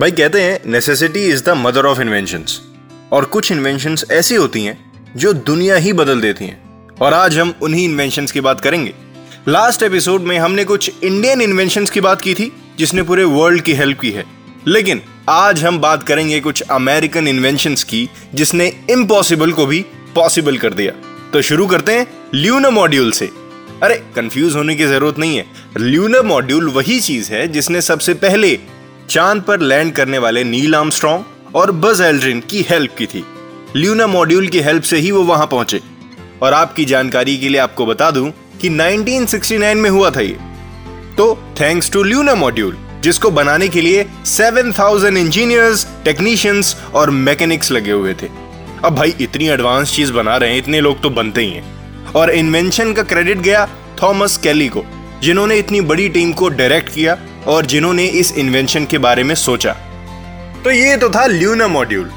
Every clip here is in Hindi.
भाई कहते हैं necessity is the mother of inventions और कुछ इन्वेंशंस ऐसी होती हैं जो दुनिया ही बदल देती हैं। और आज हम उन्हीं इन्वेंशंस की बात करेंगे। लास्ट एपिसोड में हमने कुछ इंडियन इन्वेंशंस की बात की थी, जिसने पूरे वर्ल्ड की हेल्प की है। लेकिन आज हम बात करेंगे कुछ अमेरिकन इन्वेंशंस की, जिसने इम्पॉसिबल को भी पॉसिबल कर दिया। तो शुरू करते हैं ल्यूनर मॉड्यूल से। अरे कंफ्यूज होने की ज़रूरत नहीं है। ल्यूनर मॉड्यूल वही चीज़ है जिसने सबसे पहले चाँद पर लैंड करने वाले नील आर्मस्ट्रॉन्ग और बज एल्ड्रिन की हेल्प की थी। ल्यूना मॉड्यूल की हेल्प से ही वो वहाँ पहुँचे। और आपकी जानकारी के लिए आपको बता दूँ कि 1969 में हुआ था ये। तो थैंक्स टू ल्यूना मॉड्यूल, जिसको बनाने के लिए 7000 इंजीनियर्स, टेक्नीशियंस और मैकेनिक्स लगे हुए थे। अब भाई, इतनी एडवांस चीज़ बना रहे हैं, इतने लोग तो बनते ही हैं। और इन्वेंशन का क्रेडिट गया थॉमस कैली को, जिन्होंने इतनी बड़ी टीम को डायरेक्ट किया और जिन्होंने इस इन्वेंशन के बारे में सोचा। तो ये तो था ल्यूना मॉड्यूल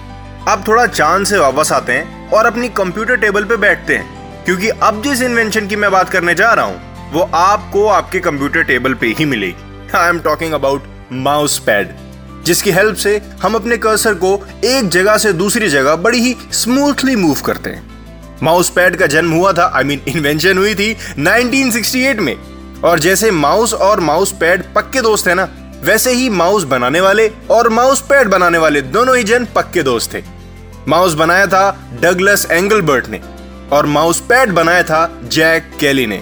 अब थोड़ा चाँद से वापस आते हैं और अपनी कंप्यूटर टेबल पे बैठते हैं, क्योंकि अब जिस इन्वेंशन की मैं बात करने जा रहा हूँ, वो आपको आपके कंप्यूटर टेबल पे ही मिलेगी। I am talking about mouse pad जिसकी हेल्प से हम अपने कर्सर को एक जगह से दूसरी जगह बड़ी ही स्मूथली मूव करते हैं। माउस पैड का जन्म हुआ था आई मीन इन्वेंशन हुई थी 1968 में। और जैसे माउस और माउस पैड पक्के दोस्त है ना, वैसे ही माउस बनाने वाले और माउस पैड बनाने वाले दोनों ही जन पक्के दोस्त थे। माउस बनाया था डगलस एंगलबर्ट ने और माउस पैड बनाया था जैक केली ने।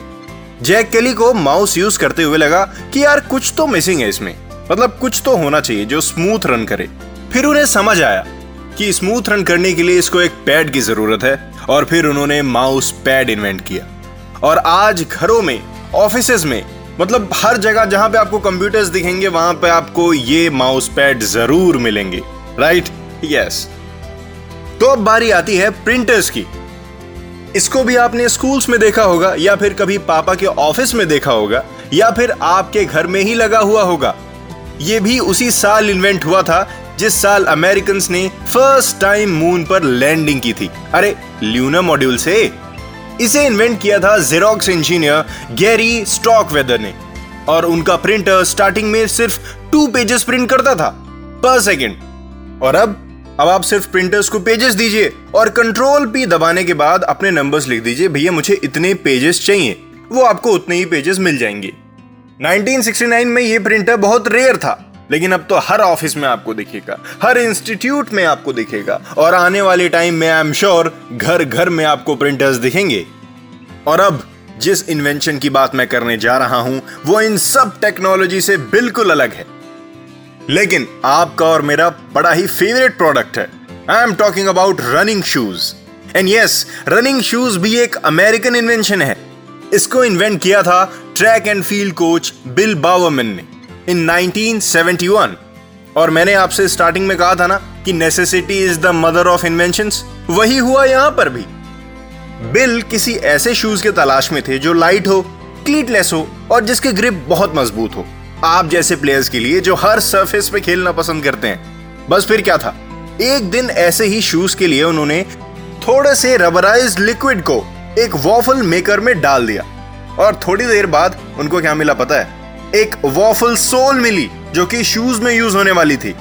जैक केली को माउस यूज़ करते हुए लगा कि यार कुछ तो मिसिंग है इसमें। मतलब कुछ तो होना चाहिए जो स्मूथ रन करे। फिर उन्हें समझ आया कि स्मूथ रन करने के लिए इसको एक पैड की ज़रूरत है और फिर उन्होंने माउस पैड इन्वेंट किया। और आज घरों में ऑफ़िस में। मतलब हर जगह जहाँ पे आपको कंप्यूटर्स दिखेंगे, वहाँ पे आपको ये माउस पैड ज़रूर मिलेंगे। राइट यस तो अब बारी आती है प्रिंटर्स की। इसको भी आपने स्कूल्स में देखा होगा, या फिर कभी पापा के ऑफ़िस में देखा होगा, या फिर आपके घर में ही लगा हुआ होगा। ये भी उसी साल इन्वेंट हुआ था, जिस साल अमेरिकन ने फ़र्स्ट टाइम मून पर लैंडिंग की थी। अरे ल्यूना मॉड्यूल से? इसे इन्वेंट किया था जेरोक्स इंजीनियर गैरी स्टॉकवेदर ने। और उनका प्रिंटर स्टार्टिंग में सिर्फ़ टू पेजेस प्रिंट करता था पर सेकेंड और अब अब आप सिर्फ़ प्रिंटर्स को पेजेस दीजिए और कंट्रोल पी दबाने के बाद अपने नंबर्स लिख दीजिए, भैया, मुझे इतने पेजेस चाहिए, वो आपको उतने ही पेजेस मिल जाएँगे। 1969 में ये प्रिंटर बहुत रेयर था। लेकिन अब तो हर ऑफ़िस में आपको दिखेगा, हर इंस्टीट्यूट में आपको दिखेगा, और आने वाले टाइम में आई एम श्योर घर घर में आपको प्रिंटर्स दिखेंगे। और अब जिस इन्वेंशन की बात मैं करने जा रहा हूँ, वो इन सब टेक्नोलॉजी से बिल्कुल अलग है। लेकिन आपका और मेरा बड़ा ही फेवरेट प्रोडक्ट है। I am talking about running shoes and yes running shoes भी एक अमेरिकन इन्वेंशन है। इसको इन्वेंट किया था track and field coach Bill Bowerman ने। इन 1971 और मैंने आपसे स्टार्टिंग में कहा था ना कि necessity is the mother of invention वही हुआ यहाँ पर भी। बिल किसी ऐसे शूज़ के तलाश में थे जो लाइट हो क्लीटलेस हो और जिसके ग्रिप बहुत मज़बूत हो। आप जैसे प्लेयर्स के लिए जो हर सरफेस पे खेलना पसंद करते हैं। बस फिर क्या था? एक दिन ऐसे ही शूज़ के लिए उन्होंने थोड़े से रबराइज लिक्विड को एक वॉफल मेकर में डाल दिया। और थोड़ी देर बाद उनको क्या मिला पता है? एक वॉफल सोल मिली जो कि शूज़ में यूज़ होने वाली थी।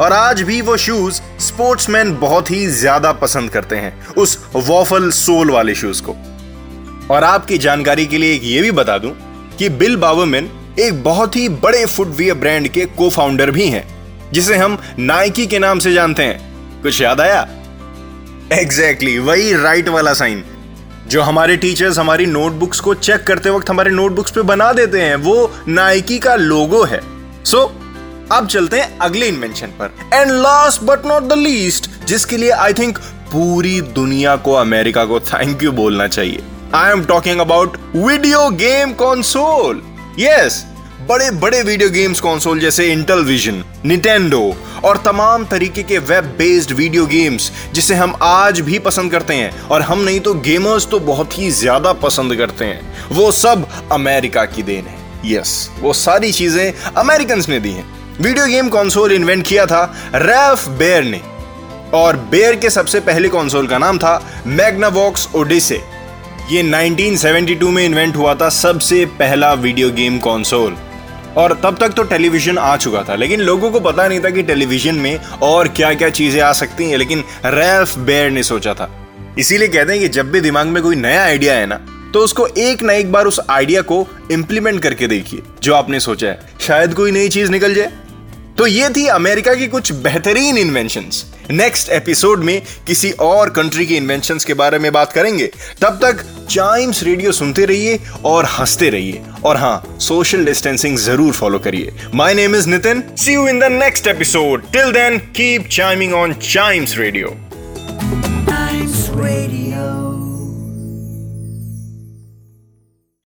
और आज भी वो शूज़ स्पोर्ट्समैन बहुत ही ज़्यादा पसंद करते हैं उस वॉफल सोल वाले शूज़ को। और आपकी जानकारी के लिए एक ये भी बता दूँ कि बिल बावरमैन एक बहुत ही बड़े फुटवियर ब्रांड के को फाउंडर भी हैं जिसे हम नाइकी के नाम से जानते हैं। कुछ याद आया? एग्जैक्टली exactly, वही राइट वाला साइन जो हमारे टीचर्स हमारी नोटबुक्स को चेक करते वक्त हमारे नोटबुक्स पे बना देते हैं वो नाइकी का लोगो है। सो so, अब चलते हैं अगले इन्वेंशन पर। And last but not the least जिसके लिए आई थिंक पूरी दुनिया को अमेरिका को थैंक यू बोलना चाहिए। I am talking about video game console yes बड़े बड़े वीडियो गेम्स कंसोल जैसे इंटेल विजन निटेंडो और तमाम तरीके के वेब बेस्ड वीडियो गेम्स जिसे हम आज भी पसंद करते हैं। और हम नहीं तो गेमर्स तो बहुत ही ज़्यादा पसंद करते हैं। वो सब अमेरिका की देन है। यस वो सारी चीज़ें अमेरिकन ने दी हैं। वीडियो गेम कंसोल इन्वेंट किया था रैफ बेयर ने। और बेयर के सबसे पहले कंसोल का नाम था मैग्नावॉक्स ओडिसे ये 1972 में इन्वेंट हुआ था सबसे पहला वीडियो गेम कंसोल और तब तक तो टेलीविज़न आ चुका था, लेकिन लोगों को पता नहीं था कि टेलीविज़न में और क्या क्या चीज़ें आ सकती हैं, लेकिन रैल्फ बेयर ने सोचा था। इसीलिए कहते हैं कि जब भी दिमाग में कोई नया आइडिया है ना तो उसको एक ना एक बार उस आइडिया को इम्प्लीमेंट करके देखिए, जो आपने सोचा है। शायद कोई नई चीज़ निकल जाए। तो ये थी अमेरिका की कुछ बेहतरीन इन्वेंशन नेक्स्ट एपिसोड में किसी और कंट्री की इन्वेंशन के बारे में बात करेंगे। तब तक चाइम्स रेडियो सुनते रहिए और हँसते रहिए। और हाँ सोशल डिस्टेंसिंग ज़रूर फॉलो करिए। My name is Nitin see you in the next episode till then keep chiming on Chimes radio